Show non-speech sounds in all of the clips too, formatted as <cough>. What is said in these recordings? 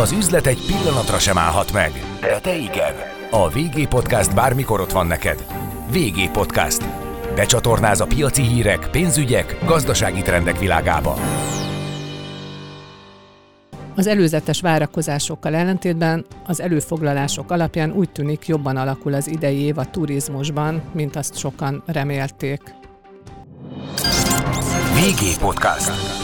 Az üzlet egy pillanatra sem állhat meg, de te igen. A VG Podcast bármikor ott van neked. VG Podcast. Becsatornáz a piaci hírek, pénzügyek, gazdasági trendek világába. Az előzetes várakozásokkal ellentétben az előfoglalások alapján úgy tűnik jobban alakul az idei év a turizmusban, mint azt sokan remélték. VG Podcast.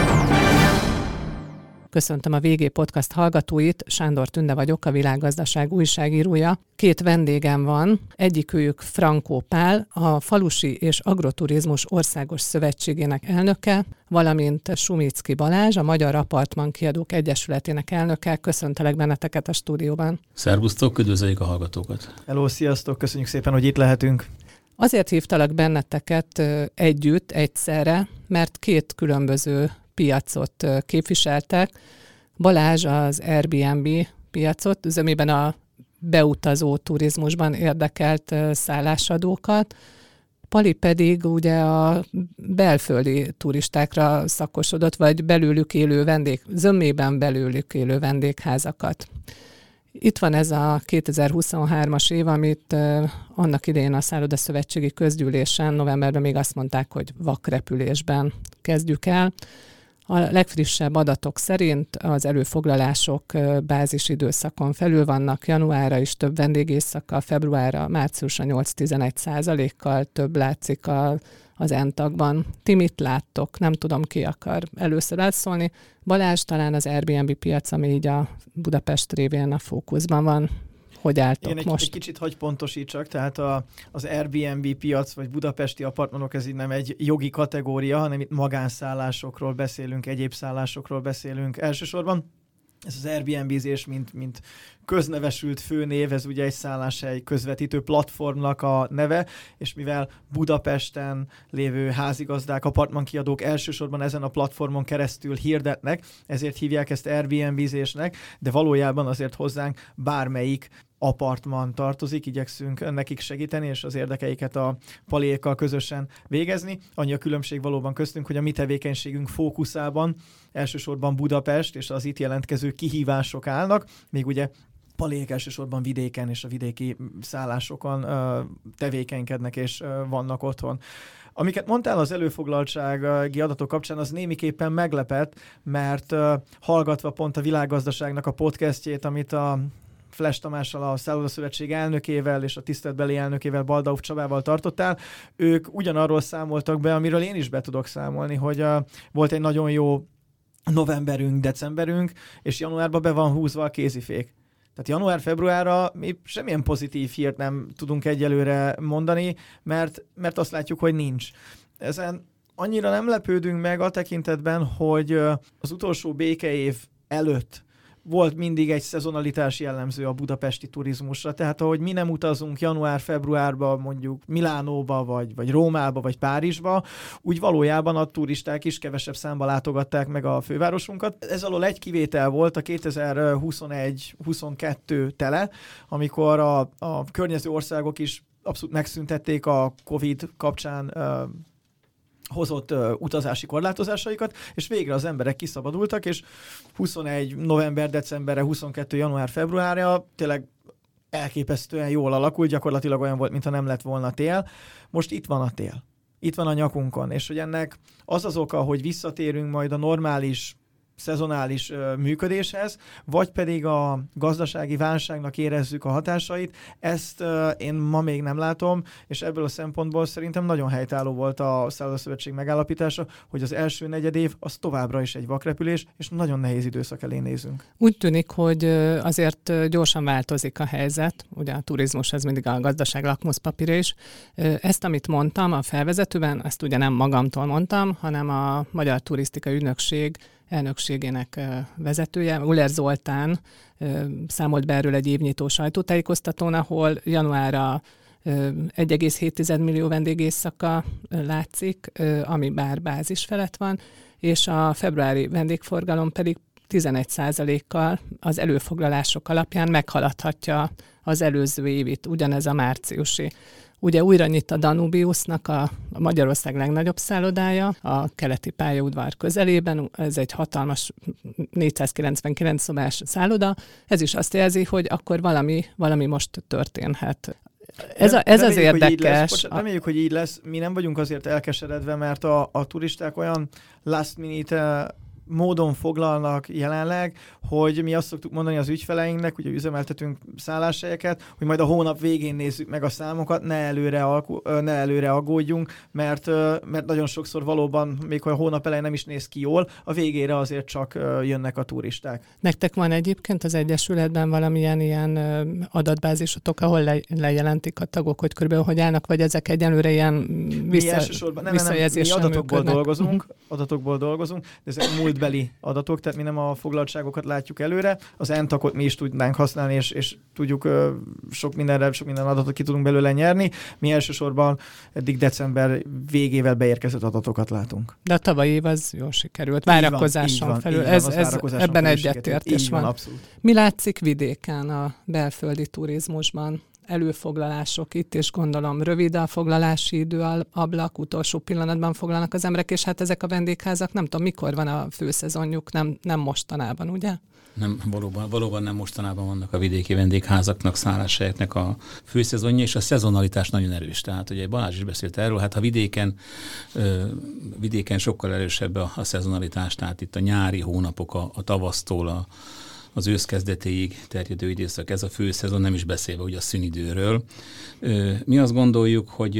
Köszöntöm a VG Podcast hallgatóit, Sándor Tünde vagyok, a világgazdaság újságírója. Két vendégem van, egyikőjük Frankó Pál, a Falusi és Agroturizmus Országos Szövetségének elnöke, valamint Sumicki Balázs, a Magyar Apartman Kiadók Egyesületének elnöke. Köszöntelek benneteket a stúdióban. Szervusztok, üdvözöljük a hallgatókat. Hello, sziasztok, köszönjük szépen, hogy itt lehetünk. Azért hívtalak benneteket együtt, egyszerre, mert két különböző piacot képviseltek. Balázs az Airbnb piacot, zömében a beutazó turizmusban érdekelt szállásadókat, Pali pedig ugye a belföldi turistákra szakosodott, vagy belőlük élő vendég, zömében belőlük élő vendégházakat. Itt van ez a 2023-as év, amit annak idején a Szálloda Szövetségi Közgyűlésen novemberben még azt mondták, hogy vakrepülésben kezdjük el. A legfrissebb adatok szerint az előfoglalások bázis időszakon felül vannak, januárra is több vendégészaka, februárra, márciusra 8-11 százalékkal több látszik a, az entagban. Ti mit láttok? Nem tudom, ki akar először elszólni. Balázs talán az Airbnb piac, ami így a Budapest révén a fókuszban van hogy álltok Én egy, most? egy kicsit hagy pontosítsak, tehát a, az Airbnb piac, vagy budapesti apartmanok, ez így nem egy jogi kategória, hanem itt magánszállásokról beszélünk, egyéb szállásokról beszélünk elsősorban. Ez az Airbnb-zés, mint, mint köznevesült főnév, ez ugye egy szálláshely közvetítő platformnak a neve, és mivel Budapesten lévő házigazdák, apartmankiadók elsősorban ezen a platformon keresztül hirdetnek, ezért hívják ezt Airbnb-zésnek, de valójában azért hozzánk bármelyik apartman tartozik, igyekszünk nekik segíteni, és az érdekeiket a palékkal közösen végezni. Annyi a különbség valóban köztünk, hogy a mi tevékenységünk fókuszában elsősorban Budapest és az itt jelentkező kihívások állnak, még ugye palék elsősorban vidéken és a vidéki szállásokon ö, tevékenykednek és ö, vannak otthon. Amiket mondtál az előfoglaltsági adatok kapcsán, az némiképpen meglepett, mert ö, hallgatva pont a világgazdaságnak a podcastjét, amit a Flash Tamással, a Szálloda Szövetség elnökével és a tiszteletbeli elnökével, Baldauf Csabával tartottál, ők ugyanarról számoltak be, amiről én is be tudok számolni, hogy uh, volt egy nagyon jó novemberünk, decemberünk, és januárban be van húzva a kézifék. Tehát január-februárra mi semmilyen pozitív hírt nem tudunk egyelőre mondani, mert, mert azt látjuk, hogy nincs. Ezen annyira nem lepődünk meg a tekintetben, hogy az utolsó békeév előtt volt mindig egy szezonalitás jellemző a budapesti turizmusra, tehát ahogy mi nem utazunk január-februárba mondjuk Milánóba, vagy, vagy Rómába, vagy Párizsba, úgy valójában a turisták is kevesebb számba látogatták meg a fővárosunkat. Ez alól egy kivétel volt a 2021-22 tele, amikor a, a környező országok is abszolút megszüntették a COVID kapcsán hozott uh, utazási korlátozásaikat, és végre az emberek kiszabadultak, és 21 november, decemberre, 22 január, februárja tényleg elképesztően jól alakult, gyakorlatilag olyan volt, mintha nem lett volna tél. Most itt van a tél. Itt van a nyakunkon, és hogy ennek az az oka, hogy visszatérünk majd a normális szezonális működéshez, vagy pedig a gazdasági válságnak érezzük a hatásait. Ezt én ma még nem látom, és ebből a szempontból szerintem nagyon helytálló volt a Szállodaszövetség megállapítása, hogy az első negyed év az továbbra is egy vakrepülés, és nagyon nehéz időszak elé nézünk. Úgy tűnik, hogy azért gyorsan változik a helyzet, ugye a turizmus ez mindig a gazdaság lakmuszpapír is. Ezt, amit mondtam a felvezetőben, ezt ugye nem magamtól mondtam, hanem a Magyar Turisztika Ügynökség elnökségének vezetője, Uller Zoltán számolt be erről egy évnyitó sajtótájékoztatón, ahol januárra 1,7 millió vendégészaka látszik, ami bár bázis felett van, és a februári vendégforgalom pedig 11%-kal az előfoglalások alapján meghaladhatja az előző évit, ugyanez a márciusi. Ugye újra nyit a Danubiusnak a, Magyarország legnagyobb szállodája, a keleti pályaudvar közelében. Ez egy hatalmas 499 szobás szálloda. Ez is azt jelzi, hogy akkor valami, valami most történhet. Ez, a, ez az érdekes. Hogy lesz, reméljük, hogy így lesz. Mi nem vagyunk azért elkeseredve, mert a, a turisták olyan last minute módon foglalnak jelenleg, hogy mi azt szoktuk mondani az ügyfeleinknek, ugye üzemeltetünk szálláshelyeket, hogy majd a hónap végén nézzük meg a számokat, ne előre, alku, ne előre aggódjunk, mert, mert nagyon sokszor valóban, még ha a hónap elején nem is néz ki jól, a végére azért csak jönnek a turisták. Nektek van egyébként az Egyesületben valamilyen ilyen adatbázisotok, ahol le, lejelentik a tagok, hogy körülbelül hogy állnak, vagy ezek egyenlőre ilyen vissza, mi nem, nem, nem, mi adatokból működnek. dolgozunk, adatokból dolgozunk, de ezek múlt múltbeli adatok, tehát mi nem a foglaltságokat látjuk előre, az entakot mi is tudnánk használni, és, és tudjuk sok mindenre, sok minden adatot ki tudunk belőle nyerni. Mi elsősorban eddig december végével beérkezett adatokat látunk. De a tavalyi év az jól sikerült, várakozáson van, felül. Van, ez, ez, ebben egyetértés van. van. Abszolút. Mi látszik vidéken a belföldi turizmusban? Előfoglalások itt, és gondolom rövid a foglalási idő ablak, utolsó pillanatban foglalnak az emberek, és hát ezek a vendégházak, nem tudom, mikor van a főszezonjuk, nem, nem mostanában, ugye? Nem, valóban, valóban nem mostanában vannak a vidéki vendégházaknak, szálláshelyeknek a főszezonja, és a szezonalitás nagyon erős. Tehát ugye Balázs is beszélt erről, hát ha vidéken, ö, vidéken sokkal erősebb a, a szezonalitás, tehát itt a nyári hónapok, a, a tavasztól a, az ősz kezdetéig terjedő időszak, ez a fő szezon, nem is beszélve ugye a szünidőről. Mi azt gondoljuk, hogy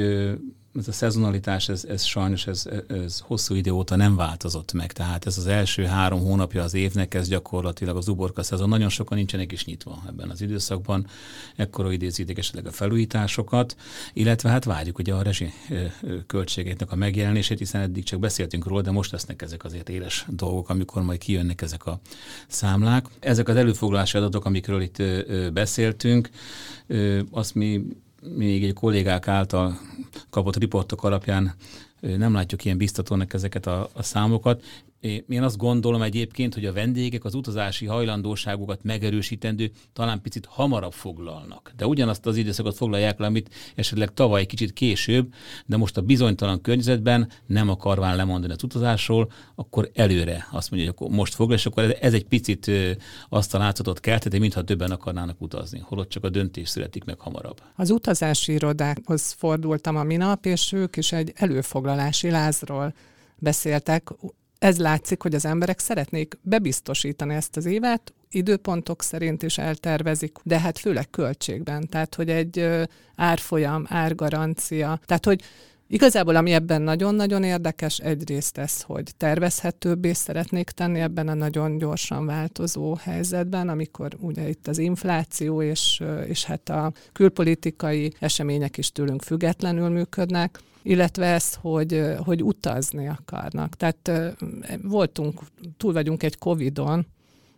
ez a szezonalitás, ez, ez sajnos ez, ez hosszú idő óta nem változott meg. Tehát ez az első három hónapja az évnek, ez gyakorlatilag az uborka szezon. Nagyon sokan nincsenek is nyitva ebben az időszakban. Ekkora idézítik esetleg a felújításokat, illetve hát várjuk ugye a rezsi költségeknek a megjelenését, hiszen eddig csak beszéltünk róla, de most lesznek ezek azért éles dolgok, amikor majd kijönnek ezek a számlák. Ezek az előfoglalási adatok, amikről itt beszéltünk, azt mi még egy kollégák által kapott riportok alapján nem látjuk ilyen biztatónak ezeket a, a számokat. Én azt gondolom egyébként, hogy a vendégek az utazási hajlandóságukat megerősítendő talán picit hamarabb foglalnak. De ugyanazt az időszakot foglalják le, amit esetleg tavaly kicsit később, de most a bizonytalan környezetben nem akarván lemondani az utazásról, akkor előre azt mondja, hogy akkor most foglal, és akkor ez egy picit azt a látszatot kelteti, mintha többen akarnának utazni, holott csak a döntés születik meg hamarabb. Az utazási irodákhoz fordultam a minap, és ők is egy előfoglalási lázról beszéltek ez látszik, hogy az emberek szeretnék bebiztosítani ezt az évet, időpontok szerint is eltervezik, de hát főleg költségben. Tehát, hogy egy árfolyam, árgarancia, tehát, hogy Igazából, ami ebben nagyon-nagyon érdekes, egyrészt ez, hogy tervezhetőbbé szeretnék tenni ebben a nagyon gyorsan változó helyzetben, amikor ugye itt az infláció és, és hát a külpolitikai események is tőlünk függetlenül működnek, illetve ezt, hogy, hogy utazni akarnak. Tehát voltunk, túl vagyunk egy Covid-on,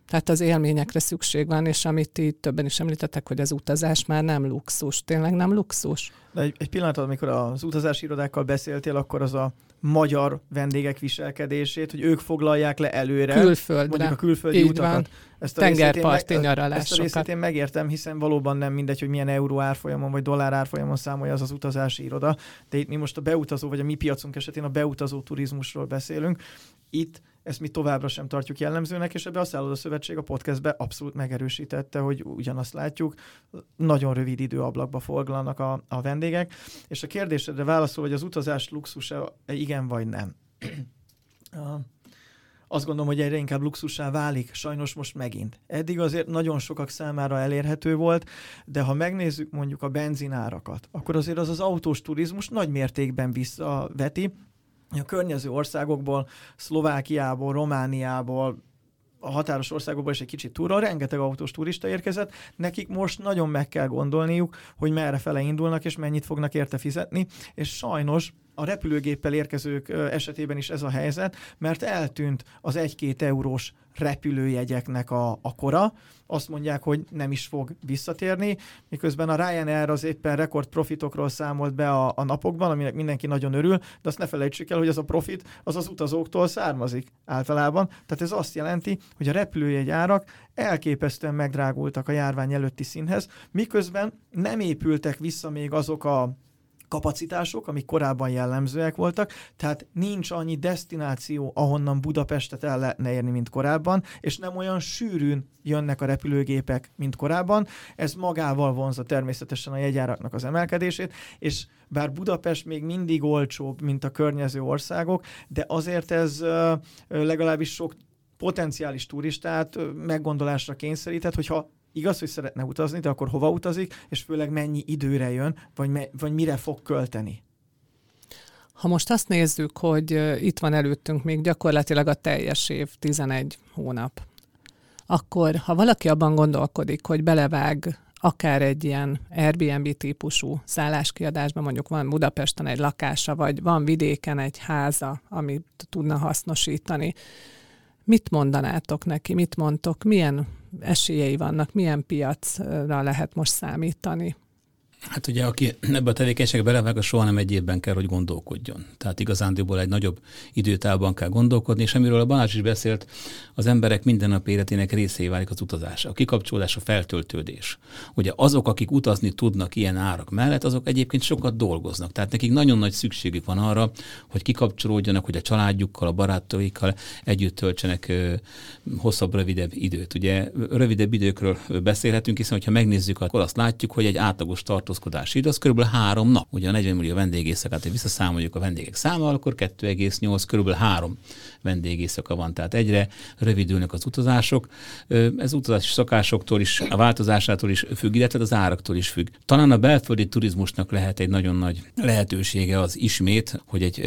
tehát az élményekre szükség van, és amit itt többen is említettek, hogy az utazás már nem luxus. Tényleg nem luxus? De egy, egy pillanat, amikor az utazási irodákkal beszéltél, akkor az a magyar vendégek viselkedését, hogy ők foglalják le előre. Külföldre. Mondjuk a külföldi Így utakat. Van. Ezt a Tengerparti nyaralásokat. Ezt a részét én megértem, hiszen valóban nem mindegy, hogy milyen euró árfolyamon vagy dollár árfolyamon számolja az az utazási iroda, de itt mi most a beutazó, vagy a mi piacunk esetén a beutazó turizmusról beszélünk. Itt ezt mi továbbra sem tartjuk jellemzőnek, és ebbe a Szálloda Szövetség a podcastbe abszolút megerősítette, hogy ugyanazt látjuk, nagyon rövid időablakba foglalnak a, a vendégek, és a kérdésedre válaszol, hogy az utazás luxus igen vagy nem. <clears throat> azt gondolom, hogy egyre inkább luxussá válik, sajnos most megint. Eddig azért nagyon sokak számára elérhető volt, de ha megnézzük mondjuk a benzinárakat, akkor azért az az autós turizmus nagy mértékben visszaveti, a környező országokból, Szlovákiából, Romániából, a határos országokból is egy kicsit túlra, rengeteg autós turista érkezett, nekik most nagyon meg kell gondolniuk, hogy merre fele indulnak, és mennyit fognak érte fizetni, és sajnos a repülőgéppel érkezők esetében is ez a helyzet, mert eltűnt az 1-2 eurós repülőjegyeknek a, a kora, azt mondják, hogy nem is fog visszatérni, miközben a Ryanair az éppen rekord profitokról számolt be a, a napokban, aminek mindenki nagyon örül, de azt ne felejtsük el, hogy ez a profit az az utazóktól származik általában. Tehát ez azt jelenti, hogy a repülőjegy árak elképesztően megdrágultak a járvány előtti színhez, miközben nem épültek vissza még azok a kapacitások, amik korábban jellemzőek voltak, tehát nincs annyi destináció, ahonnan Budapestet el lehetne érni, mint korábban, és nem olyan sűrűn jönnek a repülőgépek, mint korábban. Ez magával vonza természetesen a jegyáraknak az emelkedését, és bár Budapest még mindig olcsóbb, mint a környező országok, de azért ez legalábbis sok potenciális turistát meggondolásra kényszerített, hogyha igaz, hogy szeretne utazni, de akkor hova utazik, és főleg mennyi időre jön, vagy, me, vagy mire fog költeni. Ha most azt nézzük, hogy itt van előttünk még gyakorlatilag a teljes év, 11 hónap, akkor ha valaki abban gondolkodik, hogy belevág akár egy ilyen Airbnb típusú szálláskiadásban, mondjuk van Budapesten egy lakása, vagy van vidéken egy háza, amit tudna hasznosítani, mit mondanátok neki, mit mondtok, milyen esélyei vannak, milyen piacra lehet most számítani? Hát ugye, aki ebbe a tevékenységbe belevág, soha nem egy évben kell, hogy gondolkodjon. Tehát igazándiból egy nagyobb időtávban kell gondolkodni, és amiről a Balázs is beszélt, az emberek mindennapi életének részévé válik az utazás, a kikapcsolódás, a feltöltődés. Ugye azok, akik utazni tudnak ilyen árak mellett, azok egyébként sokat dolgoznak. Tehát nekik nagyon nagy szükségük van arra, hogy kikapcsolódjanak, hogy a családjukkal, a barátaikkal együtt töltsenek hosszabb, rövidebb időt. Ugye rövidebb időkről beszélhetünk, hiszen ha megnézzük, akkor azt látjuk, hogy egy átlagos tartó tartózkodási idő az kb. három nap. Ugye a 40 millió vendégészakát, ha visszaszámoljuk a vendégek számával, akkor 2,8 kb. három vendégészaka van. Tehát egyre rövidülnek az utazások. Ez utazási szokásoktól is, a változásától is függ, illetve az áraktól is függ. Talán a belföldi turizmusnak lehet egy nagyon nagy lehetősége az ismét, hogy egy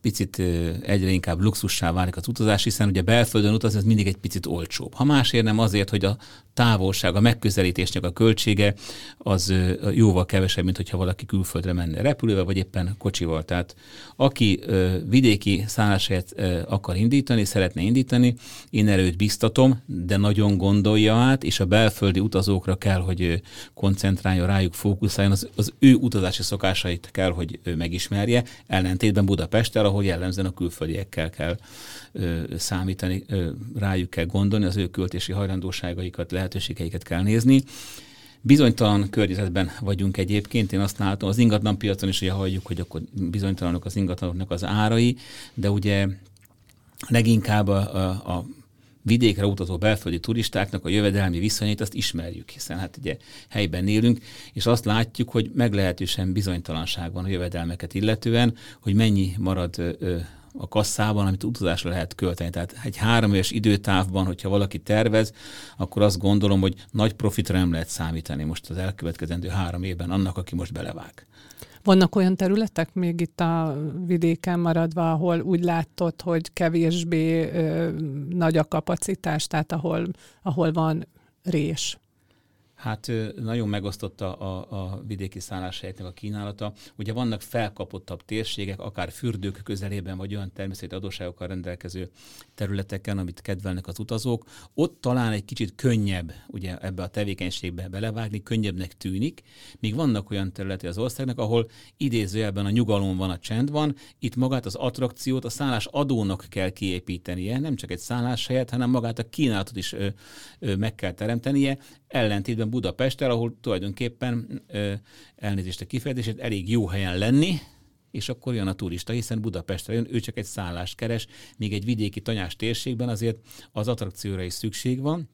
picit egyre inkább luxussá válik az utazás, hiszen ugye belföldön utazni ez mindig egy picit olcsóbb. Ha másért nem azért, hogy a távolság, a megközelítésnek a költsége az jóval kevesebb, mint hogyha valaki külföldre menne repülővel, vagy éppen kocsival. Tehát aki vidéki szálláshelyet akar indítani, szeretne indítani, én előtt biztatom, de nagyon gondolja át, és a belföldi utazókra kell, hogy koncentráljon, rájuk fókuszáljon, az, az ő utazási szokásait kell, hogy megismerje, ellentétben Budapesttel, ahol jellemzően a külföldiekkel kell ö, számítani, ö, rájuk kell gondolni, az ő költési hajlandóságaikat, lehetőségeiket kell nézni. Bizonytalan környezetben vagyunk egyébként, én azt látom, az ingatlan piacon is ugye halljuk, hogy akkor bizonytalanok az ingatlanoknak az árai, de ugye leginkább a, a, a vidékre utazó belföldi turistáknak a jövedelmi viszonyait azt ismerjük, hiszen hát ugye helyben élünk, és azt látjuk, hogy meglehetősen bizonytalanság van a jövedelmeket illetően, hogy mennyi marad ö, a kasszában, amit utazásra lehet költeni. Tehát egy három éves időtávban, hogyha valaki tervez, akkor azt gondolom, hogy nagy profitra nem lehet számítani most az elkövetkezendő három évben annak, aki most belevág. Vannak olyan területek még itt a vidéken maradva, ahol úgy látod, hogy kevésbé ö, nagy a kapacitás, tehát ahol, ahol van rés? Hát nagyon megosztotta a, a vidéki szálláshelyeknek a kínálata. Ugye vannak felkapottabb térségek, akár fürdők közelében, vagy olyan természeti adósságokkal rendelkező területeken, amit kedvelnek az utazók. Ott talán egy kicsit könnyebb ugye ebbe a tevékenységbe belevágni, könnyebbnek tűnik, míg vannak olyan területek az országnak, ahol idézőjelben a nyugalom van, a csend van, itt magát az attrakciót a szállás adónak kell kiépítenie, nem csak egy szálláshelyet, hanem magát a kínálatot is ö, ö, meg kell teremtenie, ellentétben Budapesttel, ahol tulajdonképpen ö, elnézést a kifejezését, elég jó helyen lenni, és akkor jön a turista, hiszen Budapestre jön, ő csak egy szállást keres, még egy vidéki tanyás térségben azért az attrakcióra is szükség van,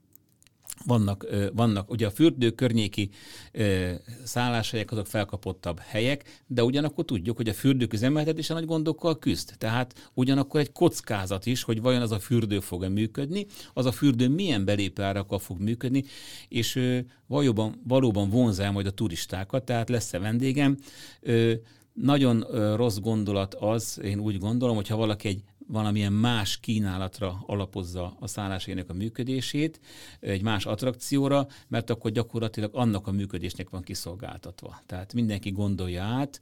vannak, vannak ugye a fürdő környéki szálláshelyek azok felkapottabb helyek, de ugyanakkor tudjuk, hogy a fürdők üzemeltetése nagy gondokkal küzd. Tehát ugyanakkor egy kockázat is, hogy vajon az a fürdő fog-e működni, az a fürdő milyen belépőárakkal fog működni, és valóban, valóban vonzál majd a turistákat, tehát lesz-e vendégem. Nagyon rossz gondolat az, én úgy gondolom, hogyha valaki egy valamilyen más kínálatra alapozza a szállásének a működését, egy más attrakcióra, mert akkor gyakorlatilag annak a működésnek van kiszolgáltatva. Tehát mindenki gondolja át,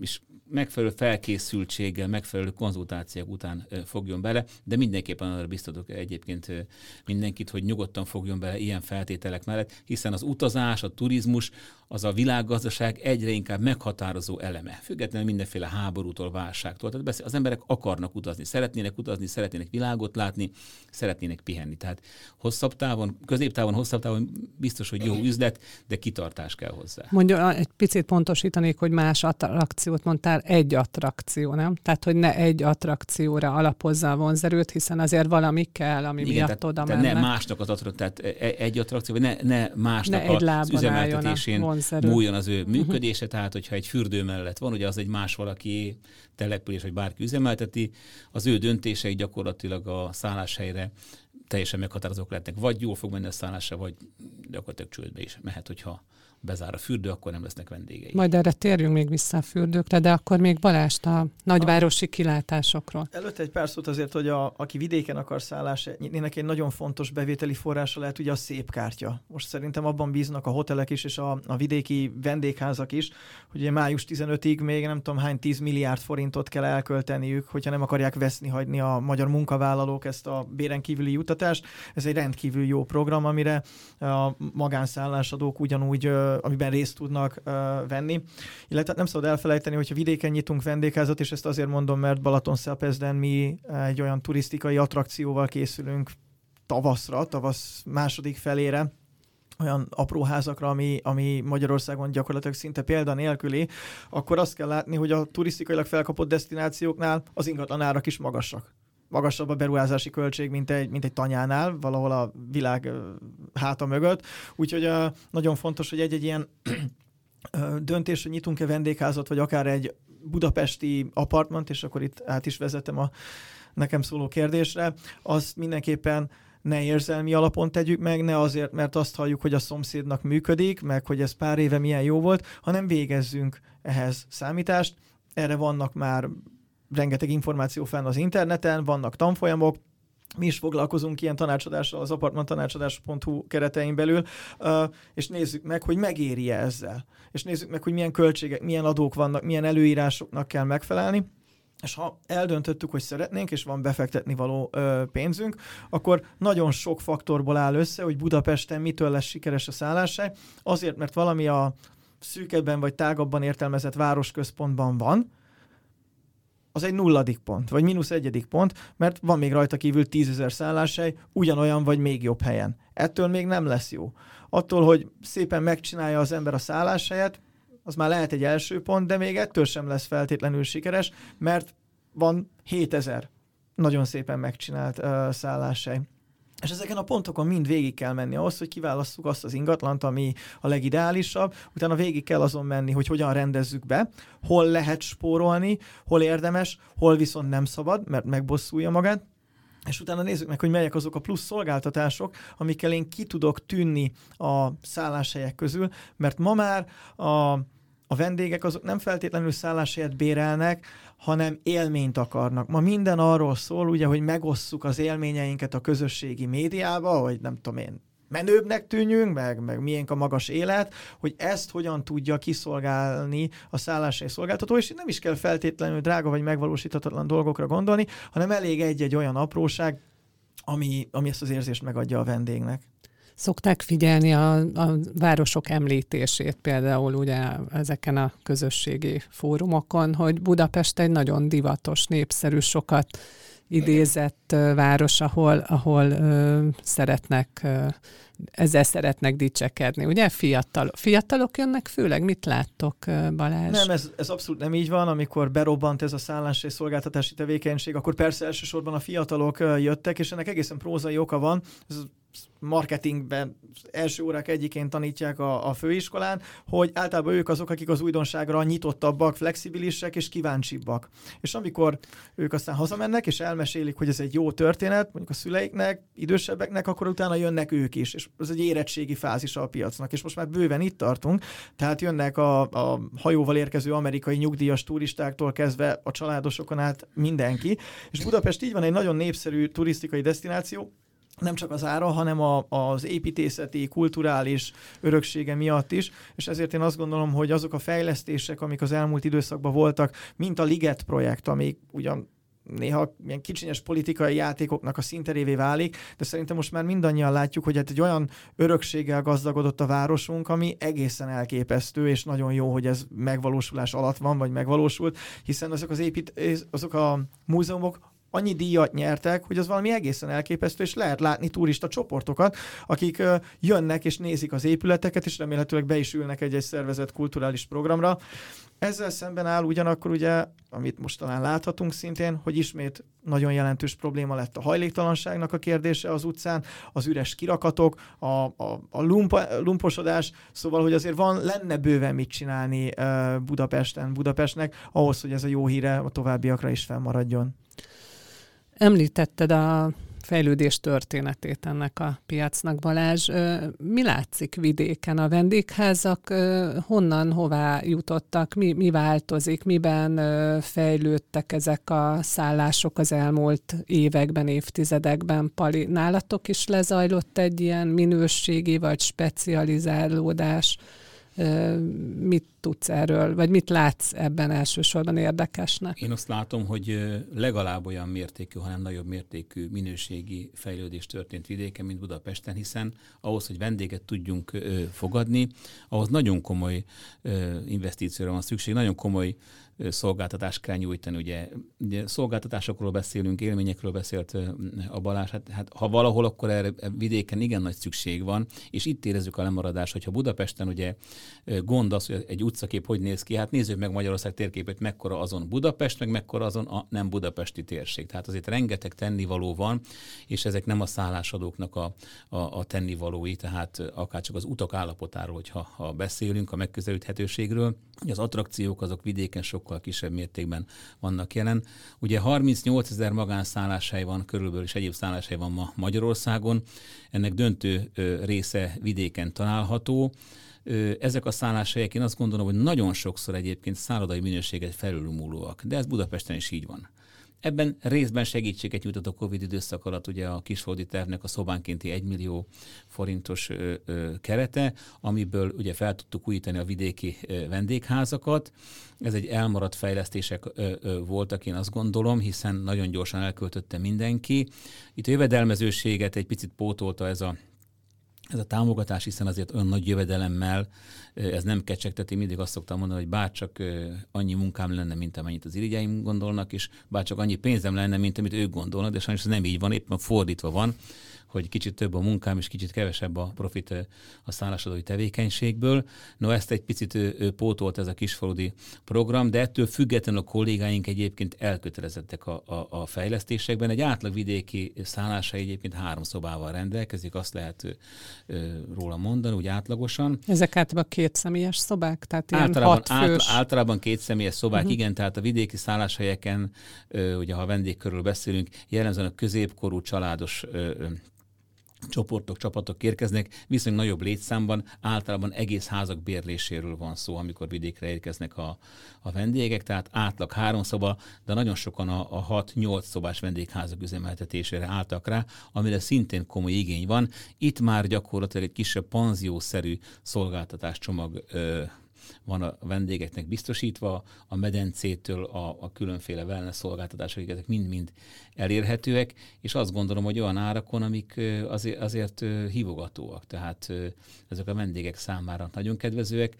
és megfelelő felkészültséggel, megfelelő konzultációk után fogjon bele, de mindenképpen arra biztatok egyébként mindenkit, hogy nyugodtan fogjon bele ilyen feltételek mellett, hiszen az utazás, a turizmus az a világgazdaság egyre inkább meghatározó eleme, függetlenül mindenféle háborútól, válságtól. Tehát az emberek akarnak utazni, szeretnének utazni, szeretnének világot látni, szeretnének pihenni. Tehát hosszabb távon, középtávon, hosszabb távon biztos, hogy jó üzlet, de kitartás kell hozzá. Mondja, egy picit pontosítanék, hogy más attrakciót mondtál, egy attrakció, nem? Tehát, hogy ne egy attrakcióra alapozza a vonzerőt, hiszen azért valami kell, ami Igen, miatt tehát, oda tehát ne másnak az attrakció, tehát e- egy attrakció, vagy ne, ne másnak ne az üzemeltetésén múljon az ő mhm. működése, tehát hogyha egy fürdő mellett van, ugye az egy más valaki település, vagy bárki üzemelteti, az ő döntései gyakorlatilag a szálláshelyre teljesen meghatározók lehetnek. Vagy jól fog menni a szállásra, vagy gyakorlatilag csődbe is mehet, hogyha bezár a fürdő, akkor nem lesznek vendégei. Majd erre térjünk még vissza a fürdőkre, de akkor még Balást a nagyvárosi kilátásokról. Előtte egy pár szót azért, hogy a, aki vidéken akar szállás nyitni, egy nagyon fontos bevételi forrása lehet ugye a szép kártya. Most szerintem abban bíznak a hotelek is, és a, a vidéki vendégházak is, hogy ugye május 15-ig még nem tudom hány 10 milliárd forintot kell elkölteniük, hogyha nem akarják veszni hagyni a magyar munkavállalók ezt a béren kívüli jutatást. Ez egy rendkívül jó program, amire a magánszállásadók ugyanúgy amiben részt tudnak venni. Illetve nem szabad elfelejteni, hogyha vidéken nyitunk vendégházat, és ezt azért mondom, mert Balaton Szepezden mi egy olyan turisztikai attrakcióval készülünk tavaszra, tavasz második felére, olyan apró házakra, ami, ami Magyarországon gyakorlatilag szinte példa nélküli, akkor azt kell látni, hogy a turisztikailag felkapott destinációknál az ingatlanárak is magasak magasabb a beruházási költség, mint egy, mint egy tanyánál, valahol a világ háta mögött. Úgyhogy nagyon fontos, hogy egy-egy ilyen döntés, hogy nyitunk-e vendégházat, vagy akár egy budapesti apartment, és akkor itt át is vezetem a nekem szóló kérdésre, azt mindenképpen ne érzelmi alapon tegyük meg, ne azért, mert azt halljuk, hogy a szomszédnak működik, meg hogy ez pár éve milyen jó volt, hanem végezzünk ehhez számítást. Erre vannak már rengeteg információ fenn az interneten, vannak tanfolyamok, mi is foglalkozunk ilyen tanácsadással az apartmantanácsadás.hu keretein belül, és nézzük meg, hogy megéri -e ezzel. És nézzük meg, hogy milyen költségek, milyen adók vannak, milyen előírásoknak kell megfelelni. És ha eldöntöttük, hogy szeretnénk, és van befektetni való pénzünk, akkor nagyon sok faktorból áll össze, hogy Budapesten mitől lesz sikeres a szálláshely. Azért, mert valami a szűkebben vagy tágabban értelmezett városközpontban van, az egy nulladik pont, vagy mínusz egyedik pont, mert van még rajta kívül tízezer szálláshely, ugyanolyan vagy még jobb helyen. Ettől még nem lesz jó. Attól, hogy szépen megcsinálja az ember a szálláshelyet, az már lehet egy első pont, de még ettől sem lesz feltétlenül sikeres, mert van 7000 nagyon szépen megcsinált uh, szálláshely. És ezeken a pontokon mind végig kell menni ahhoz, hogy kiválasszuk azt az ingatlant, ami a legideálisabb, utána végig kell azon menni, hogy hogyan rendezzük be, hol lehet spórolni, hol érdemes, hol viszont nem szabad, mert megbosszulja magát, és utána nézzük meg, hogy melyek azok a plusz szolgáltatások, amikkel én ki tudok tűnni a szálláshelyek közül, mert ma már a a vendégek azok nem feltétlenül szálláshelyet bérelnek, hanem élményt akarnak. Ma minden arról szól, ugye, hogy megosszuk az élményeinket a közösségi médiába, hogy nem tudom én, menőbbnek tűnjünk, meg, meg miénk a magas élet, hogy ezt hogyan tudja kiszolgálni a szálláshely szolgáltató, és nem is kell feltétlenül drága vagy megvalósíthatatlan dolgokra gondolni, hanem elég egy-egy olyan apróság, ami, ami ezt az érzést megadja a vendégnek. Szokták figyelni a, a városok említését például ugye ezeken a közösségi fórumokon, hogy Budapest egy nagyon divatos, népszerű, sokat idézett város, ahol, ahol ö, szeretnek, ö, ezzel szeretnek dicsekedni. Ugye fiatal, fiatalok jönnek főleg, mit láttok Balázs? Nem, ez, ez abszolút nem így van, amikor berobbant ez a szállás és szolgáltatási tevékenység, akkor persze elsősorban a fiatalok jöttek, és ennek egészen prózai oka van. Ez marketingben első órák egyikén tanítják a, a főiskolán, hogy általában ők azok, akik az újdonságra nyitottabbak, flexibilisek és kíváncsibbak. És amikor ők aztán hazamennek, és elmesélik, hogy ez egy jó történet, mondjuk a szüleiknek, idősebbeknek, akkor utána jönnek ők is, és ez egy érettségi fázisa a piacnak, és most már bőven itt tartunk, tehát jönnek a, a hajóval érkező amerikai nyugdíjas turistáktól kezdve a családosokon át mindenki, és Budapest így van egy nagyon népszerű turisztikai destináció, nem csak az ára, hanem a, az építészeti, kulturális öröksége miatt is, és ezért én azt gondolom, hogy azok a fejlesztések, amik az elmúlt időszakban voltak, mint a Liget projekt, ami ugyan néha ilyen kicsinyes politikai játékoknak a szinterévé válik, de szerintem most már mindannyian látjuk, hogy hát egy olyan örökséggel gazdagodott a városunk, ami egészen elképesztő, és nagyon jó, hogy ez megvalósulás alatt van, vagy megvalósult, hiszen azok az épít, azok a múzeumok annyi díjat nyertek, hogy az valami egészen elképesztő, és lehet látni turista csoportokat, akik jönnek és nézik az épületeket, és remélhetőleg be is ülnek egy-egy szervezett kulturális programra. Ezzel szemben áll ugyanakkor ugye, amit most talán láthatunk szintén, hogy ismét nagyon jelentős probléma lett a hajléktalanságnak a kérdése az utcán, az üres kirakatok, a, a, a lumpa, lumposodás, szóval, hogy azért van, lenne bőven mit csinálni Budapesten, Budapestnek, ahhoz, hogy ez a jó híre a továbbiakra is fennmaradjon. Említetted a fejlődés történetét ennek a piacnak, Balázs. Mi látszik vidéken? A vendégházak honnan, hová jutottak? Mi, mi változik? Miben fejlődtek ezek a szállások az elmúlt években, évtizedekben? Pali, nálatok is lezajlott egy ilyen minőségi vagy specializálódás? Mit tudsz erről, vagy mit látsz ebben elsősorban érdekesnek? Én azt látom, hogy legalább olyan mértékű, hanem nagyobb mértékű minőségi fejlődés történt vidéken, mint Budapesten, hiszen ahhoz, hogy vendéget tudjunk fogadni, ahhoz nagyon komoly investícióra van szükség, nagyon komoly szolgáltatást kell nyújtani. Ugye, ugye szolgáltatásokról beszélünk, élményekről beszélt a Balázs, hát, hát ha valahol, akkor erre vidéken igen nagy szükség van, és itt érezzük a lemaradást, hogyha Budapesten ugye gond az, hogy egy utcakép hogy néz ki, hát nézzük meg Magyarország térképét, mekkora azon Budapest, meg mekkora azon a nem budapesti térség. Tehát azért rengeteg tennivaló van, és ezek nem a szállásadóknak a, a, a tennivalói, tehát akár csak az utak állapotáról, hogyha ha beszélünk, a megközelíthetőségről, az attrakciók azok vidéken sokkal kisebb mértékben vannak jelen. Ugye 38 ezer magánszálláshely van körülbelül, és egyéb szálláshely van ma Magyarországon. Ennek döntő része vidéken található. Ezek a szálláshelyek én azt gondolom, hogy nagyon sokszor egyébként szállodai minőséget felülmúlóak, de ez Budapesten is így van. Ebben részben segítséget nyújtott a Covid időszak alatt ugye a kisfoldi tervnek a szobánkénti 1 millió forintos ö, ö, kerete, amiből ugye fel tudtuk újítani a vidéki ö, vendégházakat. Ez egy elmaradt fejlesztések ö, ö, voltak, én azt gondolom, hiszen nagyon gyorsan elköltötte mindenki. Itt a jövedelmezőséget egy picit pótolta ez a ez a támogatás, hiszen azért olyan nagy jövedelemmel ez nem kecsegteti, mindig azt szoktam mondani, hogy bárcsak annyi munkám lenne, mint amennyit az irigyeim gondolnak, és bárcsak annyi pénzem lenne, mint amit ők gondolnak, de sajnos ez nem így van, éppen fordítva van hogy kicsit több a munkám, és kicsit kevesebb a profit a szállásadói tevékenységből. No, ezt egy picit pótolt ez a kisfaludi program, de ettől függetlenül a kollégáink egyébként elkötelezettek a, a, a fejlesztésekben. Egy átlagvidéki szállása egyébként három szobával rendelkezik, azt lehet ö, róla mondani, úgy átlagosan. Ezek általában két személyes szobák? Tehát ilyen általában, hat fős... át, általában két személyes szobák, uh-huh. igen, tehát a vidéki szálláshelyeken, ö, ugye ha vendég körül beszélünk, jellemzően a középkorú családos ö, csoportok, csapatok érkeznek, viszonylag nagyobb létszámban, általában egész házak bérléséről van szó, amikor vidékre érkeznek a, a vendégek, tehát átlag három szoba, de nagyon sokan a, a 6-8 szobás vendégházak üzemeltetésére álltak rá, amire szintén komoly igény van. Itt már gyakorlatilag egy kisebb panziószerű szolgáltatáscsomag ö, van a vendégeknek biztosítva, a medencétől a, a különféle wellness szolgáltatások, ezek mind-mind elérhetőek, és azt gondolom, hogy olyan árakon, amik azért, azért hívogatóak, tehát ezek a vendégek számára nagyon kedvezőek,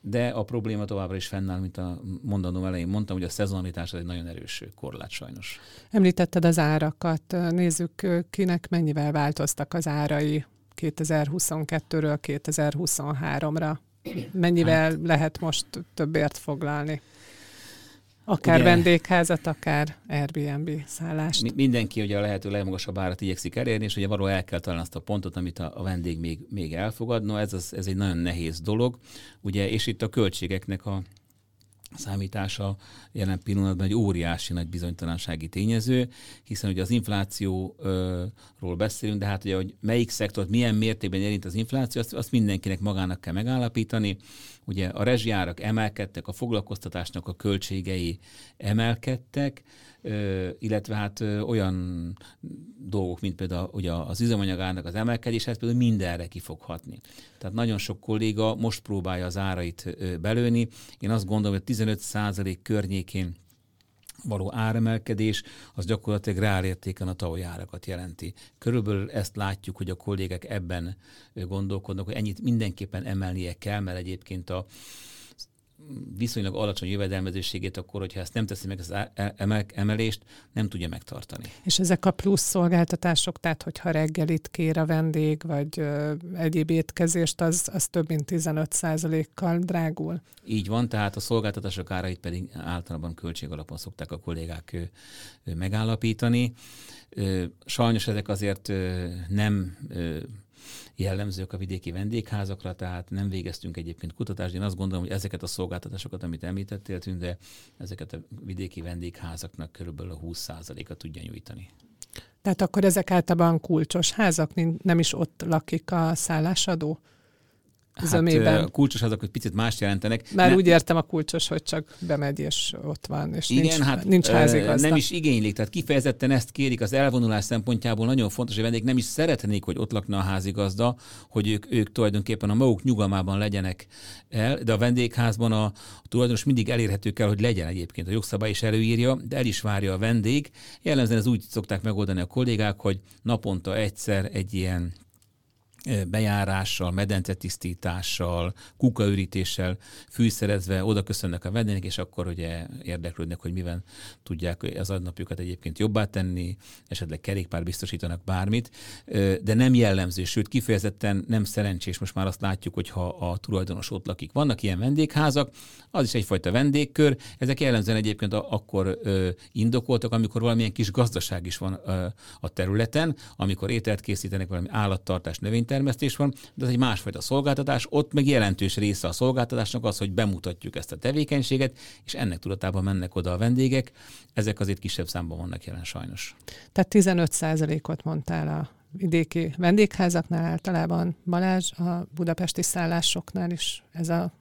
de a probléma továbbra is fennáll, mint a mondanom elején mondtam, hogy a szezonalitás egy nagyon erős korlát sajnos. Említetted az árakat. Nézzük, kinek mennyivel változtak az árai 2022-ről 2023-ra. Mennyivel hát, lehet most többért foglalni? Akár ugye, vendégházat, akár Airbnb szállást. Mi, mindenki ugye a lehető legmagasabb árat igyekszik elérni, és ugye valóban el kell találni azt a pontot, amit a, a vendég még, még elfogad. No, ez, az, ez egy nagyon nehéz dolog, ugye, és itt a költségeknek a számítása jelen pillanatban egy óriási nagy bizonytalansági tényező, hiszen ugye az inflációról beszélünk, de hát ugye, hogy melyik szektort milyen mértékben érint az infláció, azt, azt mindenkinek magának kell megállapítani. Ugye a rezsiárak emelkedtek, a foglalkoztatásnak a költségei emelkedtek, illetve hát olyan dolgok, mint például ugye az üzemanyagárnak az emelkedés, ez például mindenre ki fog hatni. Tehát nagyon sok kolléga most próbálja az árait belőni. Én azt gondolom, hogy 15% környékén való áremelkedés, az gyakorlatilag reálértéken a tavalyi árakat jelenti. Körülbelül ezt látjuk, hogy a kollégek ebben gondolkodnak, hogy ennyit mindenképpen emelnie kell, mert egyébként a viszonylag alacsony jövedelmezőségét, akkor, hogyha ezt nem teszi meg az emelést, nem tudja megtartani. És ezek a plusz szolgáltatások, tehát hogyha reggelit kér a vendég, vagy ö, egyéb étkezést, az, az több mint 15 kal drágul? Így van, tehát a szolgáltatások árait pedig általában költségalapon szokták a kollégák ö, ö, megállapítani. Ö, sajnos ezek azért ö, nem ö, jellemzők a vidéki vendégházakra, tehát nem végeztünk egyébként kutatást. Én azt gondolom, hogy ezeket a szolgáltatásokat, amit említettél, de ezeket a vidéki vendégházaknak körülbelül a 20%-a tudja nyújtani. Tehát akkor ezek általában kulcsos házak, nem is ott lakik a szállásadó? Zömében. Hát, kulcsos azok, hogy picit más jelentenek. Már ne, úgy értem a kulcsos, hogy csak bemegy és ott van, és igen, nincs, hát, nincs házigazda. Nem is igénylik, tehát kifejezetten ezt kérik az elvonulás szempontjából. Nagyon fontos, hogy vendég nem is szeretnék, hogy ott lakna a házigazda, hogy ők, ők tulajdonképpen a maguk nyugalmában legyenek el, de a vendégházban a, a tulajdonos mindig elérhető kell, hogy legyen egyébként. A jogszabály is előírja, de el is várja a vendég. Jellemzően ez úgy szokták megoldani a kollégák, hogy naponta egyszer egy ilyen bejárással, medencetisztítással, kukaürítéssel fűszerezve oda köszönnek a vendégek, és akkor ugye érdeklődnek, hogy mivel tudják az adnapjukat egyébként jobbá tenni, esetleg kerékpár biztosítanak bármit, de nem jellemző, sőt kifejezetten nem szerencsés, most már azt látjuk, hogy ha a tulajdonos ott lakik. Vannak ilyen vendégházak, az is egyfajta vendégkör, ezek jellemzően egyébként akkor indokoltak, amikor valamilyen kis gazdaság is van a területen, amikor ételt készítenek, valami állattartás, növénytermesztés, termesztés van, de ez egy másfajta szolgáltatás. Ott meg jelentős része a szolgáltatásnak az, hogy bemutatjuk ezt a tevékenységet, és ennek tudatában mennek oda a vendégek. Ezek azért kisebb számban vannak jelen sajnos. Tehát 15 ot mondtál a vidéki vendégházaknál általában, Balázs, a budapesti szállásoknál is ez a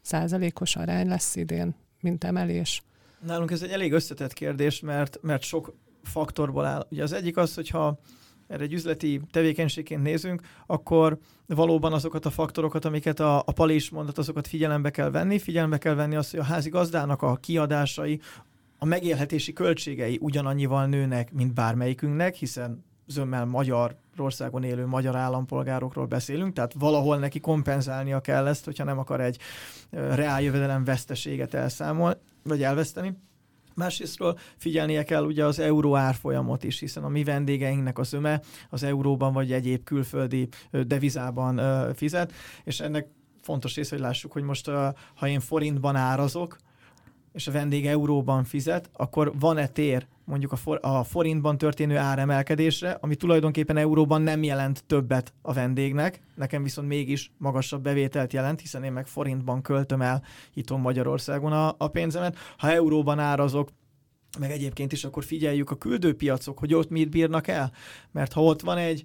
százalékos arány lesz idén, mint emelés? Nálunk ez egy elég összetett kérdés, mert, mert sok faktorból áll. Ugye az egyik az, hogyha erre egy üzleti tevékenységként nézünk, akkor valóban azokat a faktorokat, amiket a, a Pali is mondott, azokat figyelembe kell venni. Figyelembe kell venni azt, hogy a házi gazdának a kiadásai, a megélhetési költségei ugyanannyival nőnek, mint bármelyikünknek, hiszen zömmel Magyarországon élő magyar állampolgárokról beszélünk, tehát valahol neki kompenzálnia kell ezt, hogyha nem akar egy reáljövedelem veszteséget elszámol, vagy elveszteni. Másrésztről figyelnie kell ugye az euró árfolyamot is, hiszen a mi vendégeinknek az öme az euróban vagy egyéb külföldi devizában fizet, és ennek fontos része, hogy lássuk, hogy most ha én forintban árazok, és a vendég euróban fizet, akkor van-e tér mondjuk a, for, a forintban történő áremelkedésre, ami tulajdonképpen euróban nem jelent többet a vendégnek, nekem viszont mégis magasabb bevételt jelent, hiszen én meg forintban költöm el itthon Magyarországon a, a pénzemet. Ha euróban árazok, meg egyébként is akkor figyeljük a küldőpiacok, hogy ott mit bírnak el. Mert ha ott van egy,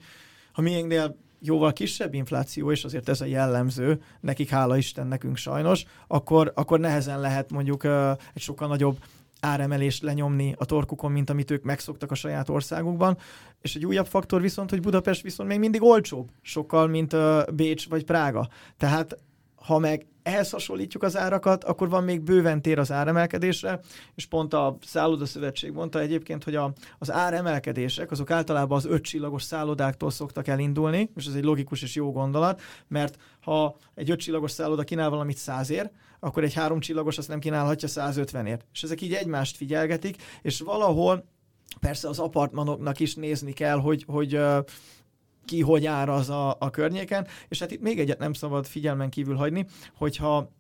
ha miénknél jóval kisebb infláció, és azért ez a jellemző, nekik hála Isten, nekünk sajnos, akkor, akkor nehezen lehet mondjuk egy sokkal nagyobb áremelést lenyomni a torkukon, mint amit ők megszoktak a saját országukban. És egy újabb faktor viszont, hogy Budapest viszont még mindig olcsóbb, sokkal, mint Bécs vagy Prága. Tehát ha meg ehhez hasonlítjuk az árakat, akkor van még bőven tér az áremelkedésre, és pont a szállodaszövetség mondta egyébként, hogy a, az áremelkedések azok általában az öt csillagos szállodáktól szoktak elindulni, és ez egy logikus és jó gondolat, mert ha egy öt csillagos szálloda kínál valamit százért, akkor egy három csillagos azt nem kínálhatja 150ért. És ezek így egymást figyelgetik, és valahol persze az apartmanoknak is nézni kell, hogy, hogy ki hogy áraz a, a környéken, és hát itt még egyet nem szabad figyelmen kívül hagyni, hogyha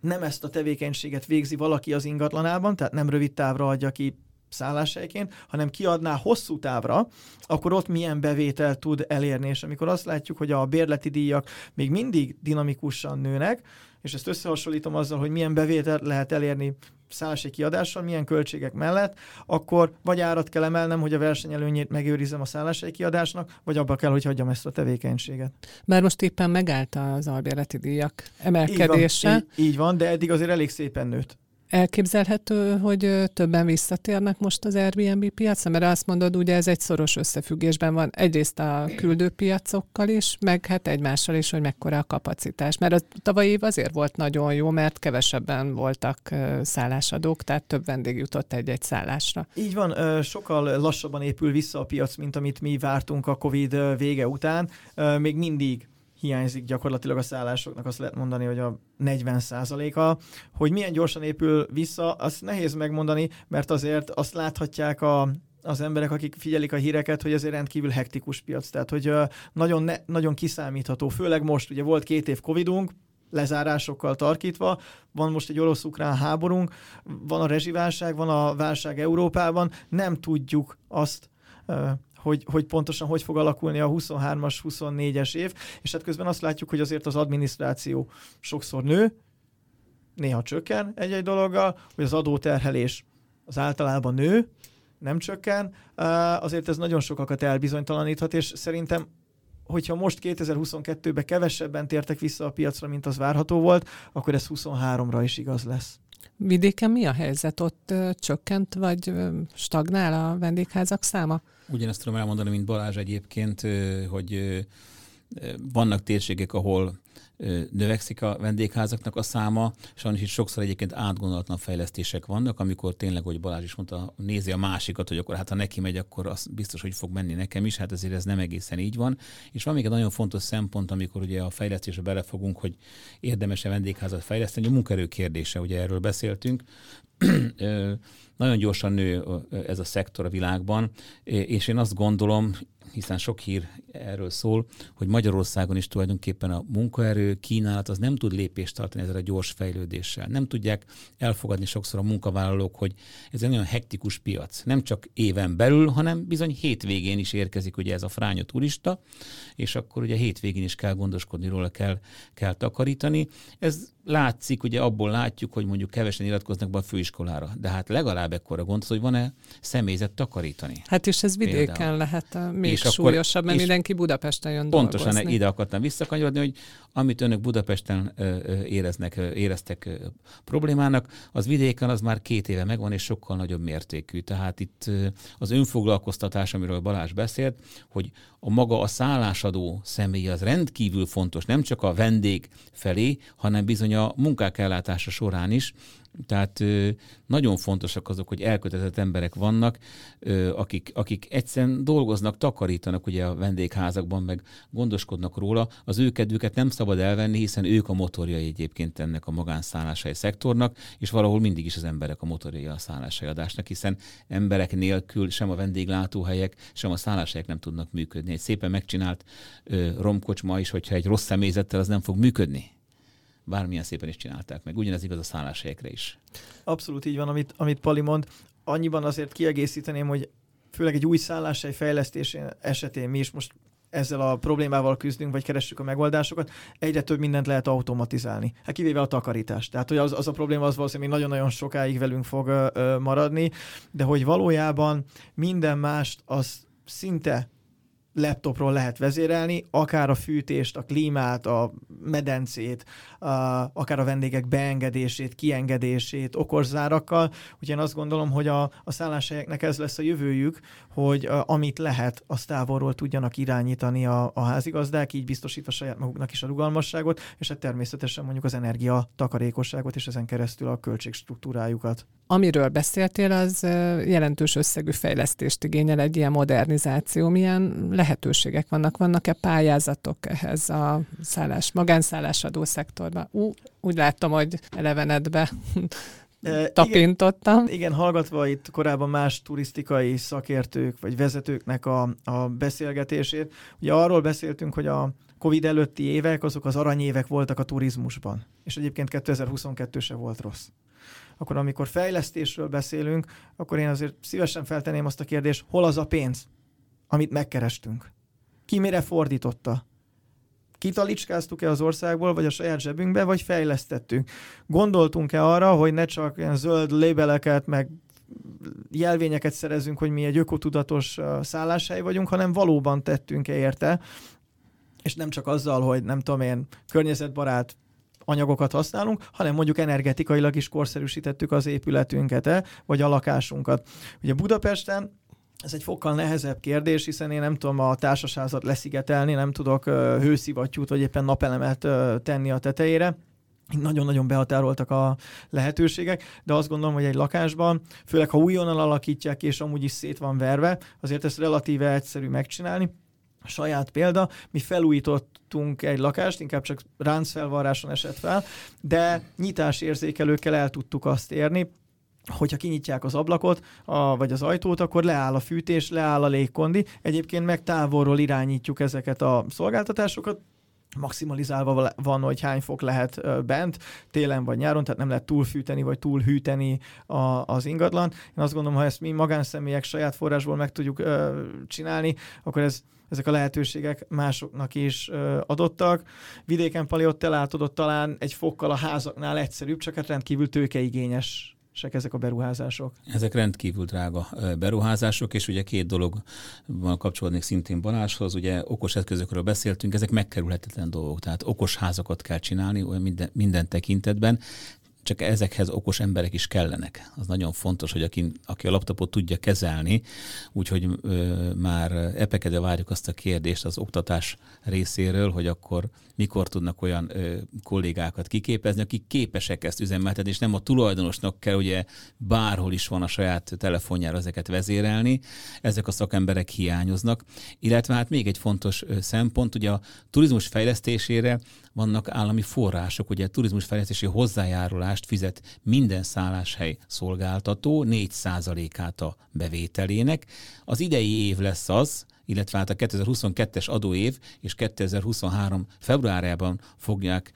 nem ezt a tevékenységet végzi valaki az ingatlanában, tehát nem rövid távra adja ki szálláshelyként, hanem kiadná hosszú távra, akkor ott milyen bevételt tud elérni. És amikor azt látjuk, hogy a bérleti díjak még mindig dinamikusan nőnek, és ezt összehasonlítom azzal, hogy milyen bevételt lehet elérni szállási kiadással, milyen költségek mellett, akkor vagy árat kell emelnem, hogy a versenyelőnyét megőrizem a szállási kiadásnak, vagy abba kell, hogy hagyjam ezt a tevékenységet. Mert most éppen megállt az albérleti díjak emelkedése. Így van, így, így van, de eddig azért elég szépen nőtt. Elképzelhető, hogy többen visszatérnek most az Airbnb piacra, mert azt mondod, ugye ez egy szoros összefüggésben van egyrészt a küldőpiacokkal is, meg hát egymással is, hogy mekkora a kapacitás. Mert a tavalyi év azért volt nagyon jó, mert kevesebben voltak szállásadók, tehát több vendég jutott egy-egy szállásra. Így van, sokkal lassabban épül vissza a piac, mint amit mi vártunk a Covid vége után. Még mindig hiányzik gyakorlatilag a szállásoknak, azt lehet mondani, hogy a 40 a Hogy milyen gyorsan épül vissza, azt nehéz megmondani, mert azért azt láthatják a, az emberek, akik figyelik a híreket, hogy ez egy rendkívül hektikus piac, tehát hogy nagyon, ne, nagyon kiszámítható, főleg most, ugye volt két év Covidunk, lezárásokkal tarkítva, van most egy orosz-ukrán háborunk, van a rezsiválság, van a válság Európában, nem tudjuk azt, hogy, hogy pontosan hogy fog alakulni a 23-as, 24-es év, és hát közben azt látjuk, hogy azért az adminisztráció sokszor nő, néha csökken egy-egy dologgal, hogy az adóterhelés az általában nő, nem csökken, azért ez nagyon sokakat elbizonytalaníthat, és szerintem hogyha most 2022-ben kevesebben tértek vissza a piacra, mint az várható volt, akkor ez 23-ra is igaz lesz. Vidéken mi a helyzet? Ott csökkent, vagy stagnál a vendégházak száma? Ugyanezt tudom elmondani, mint Balázs egyébként, hogy vannak térségek, ahol növekszik a vendégházaknak a száma, sajnos itt sokszor egyébként átgondolatlan fejlesztések vannak, amikor tényleg, hogy Balázs is mondta, nézi a másikat, hogy akkor hát ha neki megy, akkor az biztos, hogy fog menni nekem is, hát ezért ez nem egészen így van. És van még egy nagyon fontos szempont, amikor ugye a fejlesztésbe belefogunk, hogy érdemes-e vendégházat fejleszteni, a munkerő kérdése, ugye erről beszéltünk. nagyon gyorsan nő ez a szektor a világban, és én azt gondolom, hiszen sok hír erről szól, hogy Magyarországon is tulajdonképpen a munkaerő kínálat az nem tud lépést tartani ezzel a gyors fejlődéssel. Nem tudják elfogadni sokszor a munkavállalók, hogy ez egy olyan hektikus piac. Nem csak éven belül, hanem bizony hétvégén is érkezik ugye ez a fránya turista, és akkor ugye hétvégén is kell gondoskodni róla, kell, kell takarítani. Ez látszik, ugye abból látjuk, hogy mondjuk kevesen iratkoznak be a főiskolára, de hát legalább ekkora gond, hogy van-e személyzet takarítani. Hát és ez vidéken Például. lehet uh, még és súlyosabb, mert mindenki Budapesten jön Pontosan dolgozni. ide akartam visszakanyarodni, hogy amit önök Budapesten éreznek, éreztek problémának, az vidéken az már két éve megvan, és sokkal nagyobb mértékű. Tehát itt az önfoglalkoztatás, amiről Balázs beszélt, hogy a maga a szállásadó személy az rendkívül fontos, nem csak a vendég felé, hanem bizony a munkák ellátása során is, tehát nagyon fontosak azok, hogy elkötelezett emberek vannak, akik, akik egyszerűen dolgoznak, takarítanak ugye a vendégházakban, meg gondoskodnak róla. Az ő kedvüket nem szabad elvenni, hiszen ők a motorjai egyébként ennek a magánszállásai szektornak, és valahol mindig is az emberek a motorjai a szállásai adásnak, hiszen emberek nélkül sem a vendéglátóhelyek, sem a szálláshelyek nem tudnak működni. Egy szépen megcsinált romkocsma is, hogyha egy rossz személyzettel, az nem fog működni bármilyen szépen is csinálták meg. Ugyanez igaz a szálláshelyekre is. Abszolút így van, amit, amit Pali mond. Annyiban azért kiegészíteném, hogy főleg egy új szálláshely fejlesztésén esetén mi is most ezzel a problémával küzdünk, vagy keressük a megoldásokat, egyre több mindent lehet automatizálni. Hát kivéve a takarítást. Tehát, hogy az, az a probléma az valószínűleg nagyon-nagyon sokáig velünk fog ö, maradni, de hogy valójában minden mást az szinte laptopról lehet vezérelni, akár a fűtést, a klímát, a medencét, a, akár a vendégek beengedését, kiengedését okorzárakkal. Úgyhogy én azt gondolom, hogy a, a szálláshelyeknek ez lesz a jövőjük, hogy a, amit lehet, azt távolról tudjanak irányítani a, a házigazdák, így biztosítva saját maguknak is a rugalmasságot, és hát természetesen mondjuk az energia takarékosságot, és ezen keresztül a költségstruktúrájukat. Amiről beszéltél, az jelentős összegű fejlesztést igényel egy ilyen modernizáció. Milyen lehetőségek vannak? Vannak-e pályázatok ehhez a szállás, magánszállásadó szektorban? Ú, úgy láttam, hogy elevenedbe <laughs> tapintottam. Igen, igen, hallgatva itt korábban más turisztikai szakértők vagy vezetőknek a, a beszélgetését, ugye arról beszéltünk, hogy a Covid előtti évek, azok az aranyévek voltak a turizmusban. És egyébként 2022 se volt rossz akkor amikor fejlesztésről beszélünk, akkor én azért szívesen feltenném azt a kérdést, hol az a pénz, amit megkerestünk? Ki mire fordította? Kitalicskáztuk-e az országból, vagy a saját zsebünkbe, vagy fejlesztettünk? Gondoltunk-e arra, hogy ne csak ilyen zöld lébeleket, meg jelvényeket szerezünk, hogy mi egy ökotudatos szálláshely vagyunk, hanem valóban tettünk-e érte, és nem csak azzal, hogy nem tudom én, környezetbarát anyagokat használunk, hanem mondjuk energetikailag is korszerűsítettük az épületünket, -e, vagy a lakásunkat. Ugye Budapesten ez egy fokkal nehezebb kérdés, hiszen én nem tudom a társasházat leszigetelni, nem tudok hőszivattyút vagy éppen napelemet tenni a tetejére nagyon-nagyon behatároltak a lehetőségek, de azt gondolom, hogy egy lakásban, főleg ha újonnan alakítják, és amúgy is szét van verve, azért ezt relatíve egyszerű megcsinálni. Saját példa, mi felújítottunk egy lakást, inkább csak ráncfelvarráson esett fel, de nyitásérzékelőkkel el tudtuk azt érni, hogyha kinyitják az ablakot, a, vagy az ajtót, akkor leáll a fűtés, leáll a légkondi. Egyébként meg távolról irányítjuk ezeket a szolgáltatásokat, maximalizálva van, hogy hány fok lehet bent, télen vagy nyáron, tehát nem lehet túlfűteni vagy túlhűteni a, az ingatlan. Én azt gondolom, ha ezt mi magánszemélyek saját forrásból meg tudjuk ö, csinálni, akkor ez ezek a lehetőségek másoknak is adottak. Vidéken Pali ott elátodott talán egy fokkal a házaknál egyszerűbb, csak hát rendkívül tőkeigényes sek ezek a beruházások? Ezek rendkívül drága beruházások, és ugye két dolog van kapcsolódnék szintén Balázshoz, ugye okos eszközökről beszéltünk, ezek megkerülhetetlen dolgok, tehát okos házakat kell csinálni olyan minden, minden tekintetben, csak ezekhez okos emberek is kellenek. Az nagyon fontos, hogy aki, aki a laptopot tudja kezelni, úgyhogy ö, már epekedve várjuk azt a kérdést az oktatás részéről, hogy akkor mikor tudnak olyan ö, kollégákat kiképezni, akik képesek ezt üzemeltetni, és nem a tulajdonosnak kell ugye bárhol is van a saját telefonjára ezeket vezérelni. Ezek a szakemberek hiányoznak. Illetve hát még egy fontos szempont, ugye a turizmus fejlesztésére vannak állami források, ugye a turizmus fejlesztési hozzájárulást fizet minden szálláshely szolgáltató 4%-át a bevételének. Az idei év lesz az, illetve hát a 2022-es adóév és 2023 februárjában fogják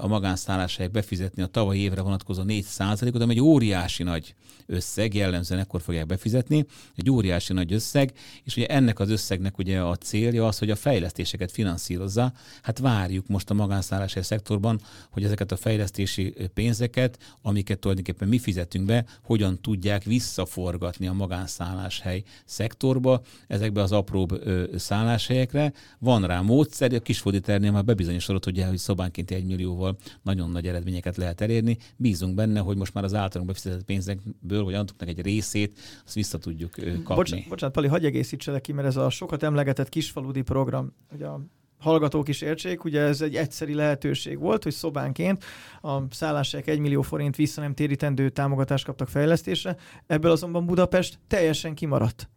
a magánszálláshelyek befizetni a tavalyi évre vonatkozó 4%-ot, ami egy óriási nagy összeg, jellemzően ekkor fogják befizetni, egy óriási nagy összeg, és ugye ennek az összegnek ugye a célja az, hogy a fejlesztéseket finanszírozza. Hát várjuk most a magánszálláshely szektorban, hogy ezeket a fejlesztési pénzeket, amiket tulajdonképpen mi fizetünk be, hogyan tudják visszaforgatni a magánszálláshely szektorba, ezekbe az apróbb szálláshelyekre. Van rá módszer, a Kisforditernél már bebizonyosodott, ugye, hogy szobánként egy millió millióval nagyon nagy eredményeket lehet elérni. Bízunk benne, hogy most már az általunk befizetett pénzekből, vagy adoknak egy részét, azt vissza tudjuk kapni. Bocsánat, bocsánat Pali, hagyj egészítselek ki, mert ez a sokat emlegetett kisfaludi program, hogy a hallgatók is értsék, ugye ez egy egyszeri lehetőség volt, hogy szobánként a szállások 1 millió forint vissza nem térítendő támogatást kaptak fejlesztésre, ebből azonban Budapest teljesen kimaradt.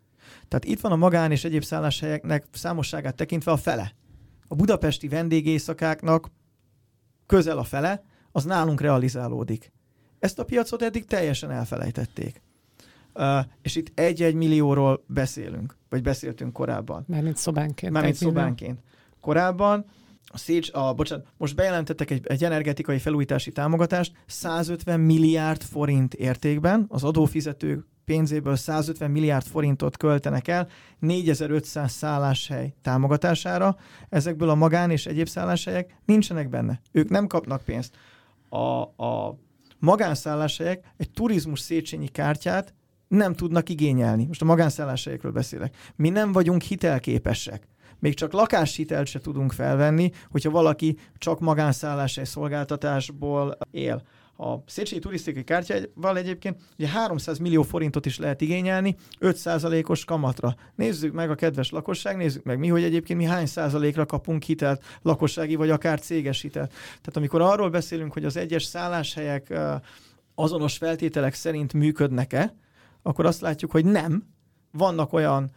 Tehát itt van a magán és egyéb szálláshelyeknek számosságát tekintve a fele. A budapesti vendégészakáknak közel a fele, az nálunk realizálódik. Ezt a piacot eddig teljesen elfelejtették. Uh, és itt egy-egy millióról beszélünk, vagy beszéltünk korábban. Mármint szobánként. Mármint szobánként. Korábban a Szécs, a, bocsánat, most bejelentettek egy, egy energetikai felújítási támogatást 150 milliárd forint értékben, az adófizetők pénzéből 150 milliárd forintot költenek el 4500 szálláshely támogatására. Ezekből a magán és egyéb szálláshelyek nincsenek benne. Ők nem kapnak pénzt. A, a magánszálláshelyek egy turizmus Széchenyi kártyát nem tudnak igényelni. Most a magánszálláshelyekről beszélek. Mi nem vagyunk hitelképesek még csak lakáshitelt se tudunk felvenni, hogyha valaki csak magánszálláshely szolgáltatásból él. A Széchenyi turisztikai kártyával egyébként ugye 300 millió forintot is lehet igényelni 5%-os kamatra. Nézzük meg a kedves lakosság, nézzük meg mi, hogy egyébként mi hány százalékra kapunk hitelt, lakossági vagy akár céges hitelt. Tehát amikor arról beszélünk, hogy az egyes szálláshelyek azonos feltételek szerint működnek-e, akkor azt látjuk, hogy nem. Vannak olyan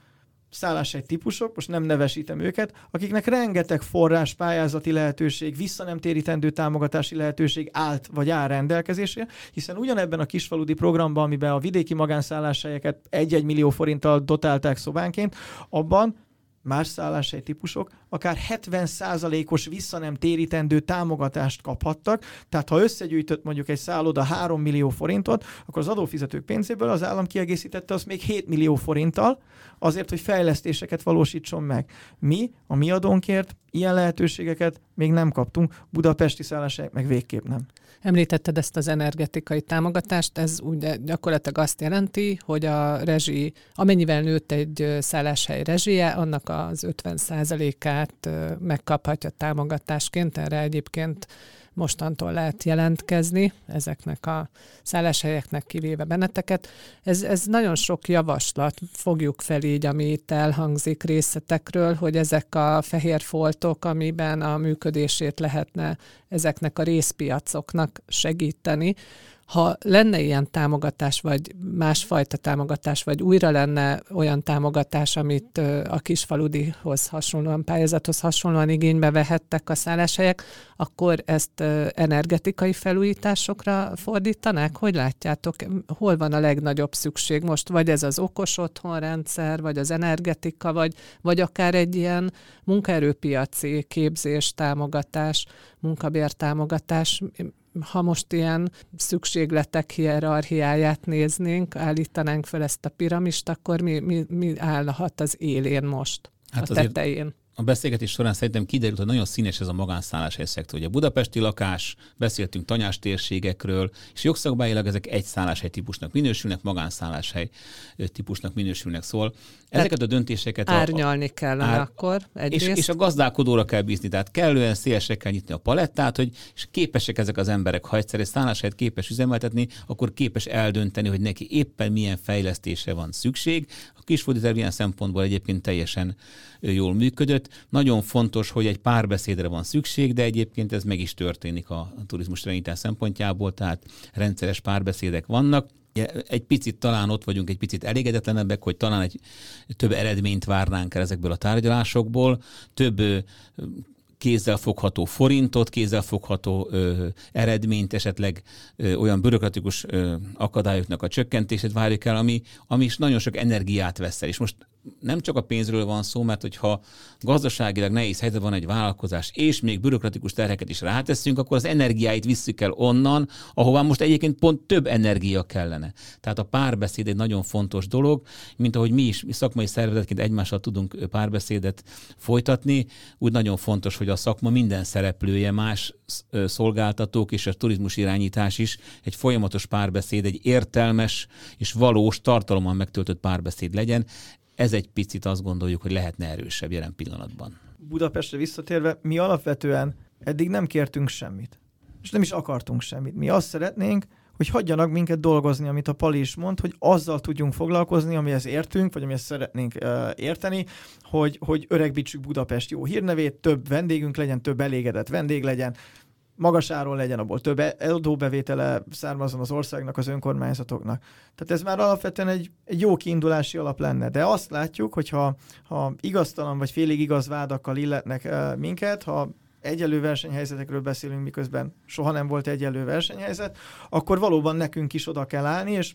szálláshely típusok, most nem nevesítem őket, akiknek rengeteg forrás, pályázati lehetőség, vissza nem térítendő támogatási lehetőség állt vagy áll rendelkezésre, hiszen ugyanebben a kisfaludi programban, amiben a vidéki magánszálláshelyeket 1-1 millió forinttal dotálták szobánként, abban más szálláshely típusok akár 70%-os vissza nem térítendő támogatást kaphattak, tehát ha összegyűjtött mondjuk egy szálloda 3 millió forintot, akkor az adófizetők pénzéből az állam kiegészítette azt még 7 millió forinttal, azért, hogy fejlesztéseket valósítson meg. Mi a mi adónkért ilyen lehetőségeket még nem kaptunk, budapesti szálláshelyek meg végképp nem. Említetted ezt az energetikai támogatást, ez ugye gyakorlatilag azt jelenti, hogy a rezsi, amennyivel nőtt egy szálláshely rezsie, annak az 50%-át megkaphatja támogatásként, erre egyébként mostantól lehet jelentkezni ezeknek a szálláshelyeknek kivéve benneteket. Ez, ez nagyon sok javaslat, fogjuk fel így, ami itt elhangzik részletekről, hogy ezek a fehér foltok, amiben a működését lehetne ezeknek a részpiacoknak segíteni, ha lenne ilyen támogatás, vagy másfajta támogatás, vagy újra lenne olyan támogatás, amit a kisfaludihoz hasonlóan, pályázathoz hasonlóan igénybe vehettek a szálláshelyek, akkor ezt energetikai felújításokra fordítanák? Hogy látjátok, hol van a legnagyobb szükség most? Vagy ez az okos otthonrendszer, vagy az energetika, vagy, vagy akár egy ilyen munkaerőpiaci képzés, támogatás, munkabértámogatás ha most ilyen szükségletek hierarchiáját néznénk, állítanánk fel ezt a piramist, akkor mi, mi, mi állhat az élén most, hát a tetején? A beszélgetés során szerintem kiderült, hogy nagyon színes ez a magánszálláshely szektor. Ugye a budapesti lakás, beszéltünk tanyás térségekről, és jogszabályilag ezek egy szálláshely típusnak minősülnek, magánszálláshely típusnak minősülnek. Szóval ezeket a döntéseket... Árnyalni a, kellene ár, akkor egyrészt. És, és a gazdálkodóra kell bízni, tehát kellően szélesre kell nyitni a palettát, hogy és képesek ezek az emberek, ha egyszer egy szálláshelyet képes üzemeltetni, akkor képes eldönteni, hogy neki éppen milyen fejlesztésre van szükség. A kisfordíter ilyen szempontból egyébként teljesen jól működött. Nagyon fontos, hogy egy párbeszédre van szükség, de egyébként ez meg is történik a, turizmus irányítás szempontjából, tehát rendszeres párbeszédek vannak egy picit talán ott vagyunk, egy picit elégedetlenebbek, hogy talán egy több eredményt várnánk el ezekből a tárgyalásokból, több kézzelfogható forintot, kézzelfogható ö, eredményt, esetleg ö, olyan bürokratikus ö, akadályoknak a csökkentését várjuk el, ami, ami is nagyon sok energiát vesz el. És most nem csak a pénzről van szó, mert hogyha gazdaságilag nehéz helyzet van egy vállalkozás, és még bürokratikus terheket is ráteszünk, akkor az energiáit visszük el onnan, ahová most egyébként pont több energia kellene. Tehát a párbeszéd egy nagyon fontos dolog, mint ahogy mi is mi szakmai szervezetként egymással tudunk párbeszédet folytatni, úgy nagyon fontos, hogy a szakma minden szereplője, más szolgáltatók és a turizmus irányítás is egy folyamatos párbeszéd, egy értelmes és valós tartalommal megtöltött párbeszéd legyen. Ez egy picit azt gondoljuk, hogy lehetne erősebb jelen pillanatban. Budapestre visszatérve, mi alapvetően eddig nem kértünk semmit. És nem is akartunk semmit. Mi azt szeretnénk, hogy hagyjanak minket dolgozni, amit a Pali is mond, hogy azzal tudjunk foglalkozni, amihez értünk, vagy amihez szeretnénk uh, érteni, hogy, hogy öregbítsük Budapest jó hírnevét, több vendégünk legyen, több elégedett vendég legyen, magasáról legyen, abból több adóbevétele származon az országnak, az önkormányzatoknak. Tehát ez már alapvetően egy, egy jó kiindulási alap lenne. De azt látjuk, hogy ha, ha igaztalan vagy félig igaz vádakkal illetnek uh, minket, ha egyenlő versenyhelyzetekről beszélünk, miközben soha nem volt egyenlő versenyhelyzet, akkor valóban nekünk is oda kell állni, és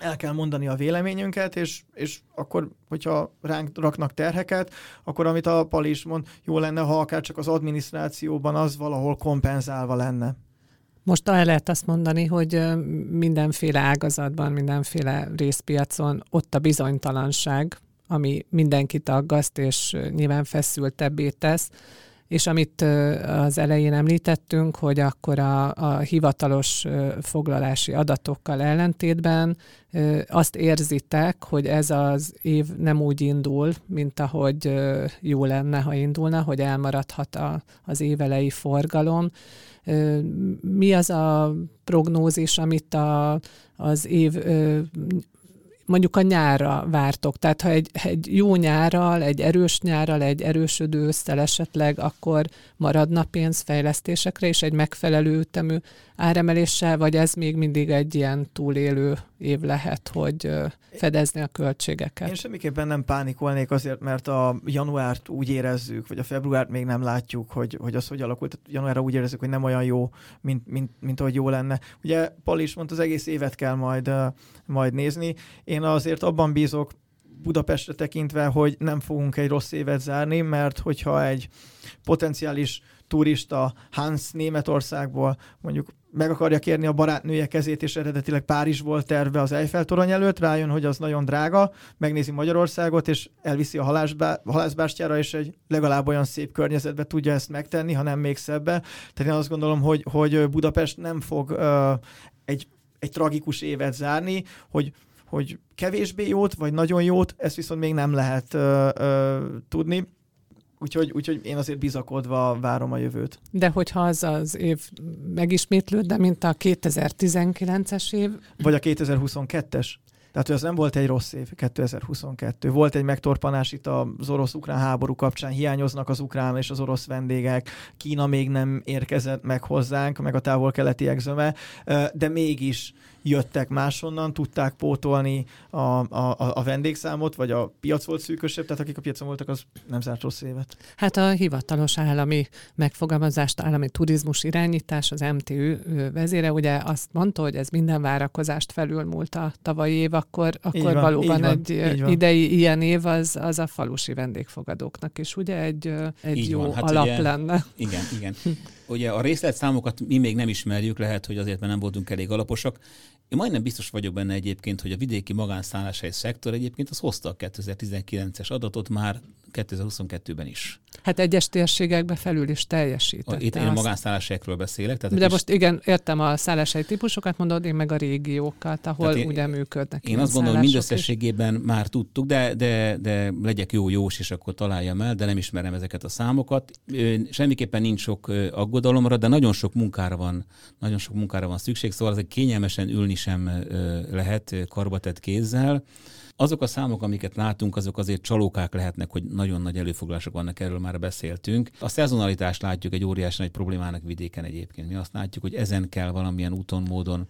el kell mondani a véleményünket, és, és akkor, hogyha ránk raknak terheket, akkor amit a Pali is mond, jó lenne, ha akár csak az adminisztrációban az valahol kompenzálva lenne. Most el lehet azt mondani, hogy mindenféle ágazatban, mindenféle részpiacon ott a bizonytalanság, ami mindenkit aggaszt, és nyilván feszültebbé tesz, és amit az elején említettünk, hogy akkor a, a hivatalos foglalási adatokkal ellentétben azt érzitek, hogy ez az év nem úgy indul, mint ahogy jó lenne, ha indulna, hogy elmaradhat a, az évelei forgalom. Mi az a prognózis, amit a, az év mondjuk a nyárra vártok? Tehát ha egy, egy jó nyárral, egy erős nyárral, egy erősödő ősszel esetleg, akkor maradna pénz fejlesztésekre és egy megfelelő ütemű áremeléssel, vagy ez még mindig egy ilyen túlélő év lehet, hogy fedezni a költségeket? Én semmiképpen nem pánikolnék azért, mert a januárt úgy érezzük, vagy a februárt még nem látjuk, hogy, hogy az hogy alakult. Januárra úgy érezzük, hogy nem olyan jó, mint, mint, mint ahogy jó lenne. Ugye Pali is mondta, az egész évet kell majd, majd nézni. Én azért abban bízok, Budapestre tekintve, hogy nem fogunk egy rossz évet zárni, mert hogyha egy potenciális turista Hans Németországból mondjuk meg akarja kérni a barátnője kezét, és eredetileg Párizs volt terve az Eiffel torony előtt, rájön, hogy az nagyon drága, megnézi Magyarországot, és elviszi a halászbástyára, és egy legalább olyan szép környezetbe tudja ezt megtenni, ha nem még szebbe. Tehát én azt gondolom, hogy, hogy Budapest nem fog uh, egy, egy tragikus évet zárni, hogy hogy kevésbé jót, vagy nagyon jót, ezt viszont még nem lehet uh, uh, tudni Úgyhogy, úgyhogy én azért bizakodva várom a jövőt. De hogyha az az év megismétlődne, mint a 2019-es év. Vagy a 2022-es. Tehát, hogy az nem volt egy rossz év, 2022. Volt egy megtorpanás itt az orosz-ukrán háború kapcsán, hiányoznak az ukrán és az orosz vendégek, Kína még nem érkezett meg hozzánk, meg a távol-keleti egzöme, de mégis jöttek máshonnan, tudták pótolni a, a, a vendégszámot, vagy a piac volt szűkösebb, tehát akik a piacon voltak, az nem zárt rossz évet. Hát a hivatalos állami megfogalmazást, állami turizmus irányítás, az MTÜ vezére ugye azt mondta, hogy ez minden várakozást felülmúlt a tavalyi év, akkor, akkor van, valóban van, egy idei ilyen év az, az a falusi vendégfogadóknak is ugye egy, egy így jó hát alap ugye, lenne. Igen, igen. <laughs> Ugye a részletszámokat mi még nem ismerjük, lehet, hogy azért, mert nem voltunk elég alaposak. Én majdnem biztos vagyok benne egyébként, hogy a vidéki magánszálláshely szektor egyébként az hozta a 2019-es adatot már 2022-ben is. Hát egyes térségekbe felül is teljesített. Itt én a magánszálláshelyekről beszélek. Tehát De most igen, értem a szálláshely típusokat, mondod, én meg a régiókat, ahol én, ugye működnek. Én azt gondolom, mindösszességében is. már tudtuk, de, de, de legyek jó jós, és akkor találjam el, de nem ismerem ezeket a számokat. Semmiképpen nincs sok aggodalomra, de nagyon sok munkára van, nagyon sok munkára van szükség, szóval ezek kényelmesen ülni sem lehet karbatett kézzel. Azok a számok, amiket látunk, azok azért csalókák lehetnek, hogy nagyon nagy előfoglások vannak, erről már beszéltünk. A szezonalitást látjuk egy óriási nagy problémának vidéken egyébként. Mi azt látjuk, hogy ezen kell valamilyen úton, módon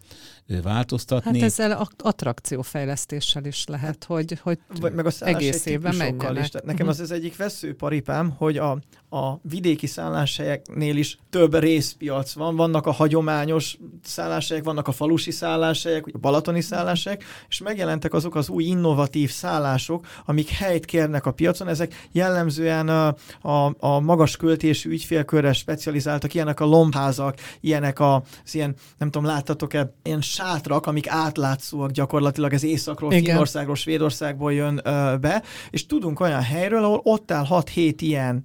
változtatni. Hát ezzel attrakciófejlesztéssel is lehet, hogy, hogy Vagy meg a egész évben menjenek. Is. Tehát nekem az az egyik veszőparipám, hogy a, a vidéki szálláshelyeknél is több részpiac van. Vannak a hagyományos szálláshelyek, vannak a falusi szálláshelyek, a balatoni szálláshelyek, és megjelentek azok az új innovatív szállások, amik helyt kérnek a piacon. Ezek jellemzően a, a, a magas költésű ügyfélkörre specializáltak, ilyenek a lombházak, ilyenek az ilyen, nem tudom, láttatok-e, ilyen sátrak, amik átlátszóak gyakorlatilag, ez Északról, Finnországról, Svédországból jön ö, be, és tudunk olyan helyről, ahol ott áll 6-7 ilyen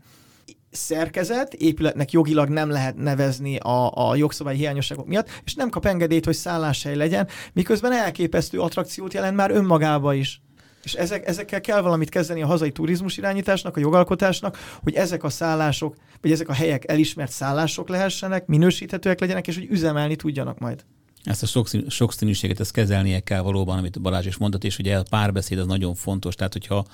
szerkezet, épületnek jogilag nem lehet nevezni a, a jogszabály hiányosságok miatt, és nem kap engedélyt, hogy szálláshely legyen, miközben elképesztő attrakciót jelent már önmagába is. És ezek, ezekkel kell valamit kezdeni a hazai turizmus irányításnak, a jogalkotásnak, hogy ezek a szállások, vagy ezek a helyek elismert szállások lehessenek, minősíthetőek legyenek, és hogy üzemelni tudjanak majd. Ezt a sokszín, sokszínűséget ezt kezelnie kell valóban, amit Balázs is mondott, és ugye a párbeszéd az nagyon fontos. Tehát, hogyha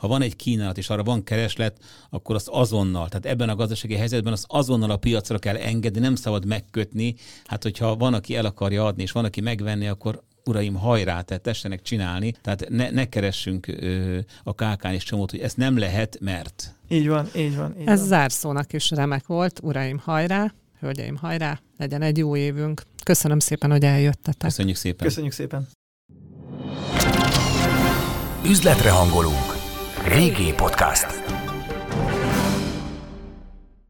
ha van egy kínálat, és arra van kereslet, akkor azt azonnal, tehát ebben a gazdasági helyzetben azt azonnal a piacra kell engedni, nem szabad megkötni. Hát, hogyha van, aki el akarja adni, és van, aki megvenni, akkor uraim, hajrá, tehát tessenek csinálni, tehát ne, ne keressünk ö, a kákán és csomót, hogy ez nem lehet, mert. Így van, így van. Így ez van. zárszónak is remek volt, uraim, hajrá, hölgyeim, hajrá, legyen egy jó évünk. Köszönöm szépen, hogy eljöttetek. Köszönjük szépen. Köszönjük szépen. Üzletre hangolunk. Régi podcast.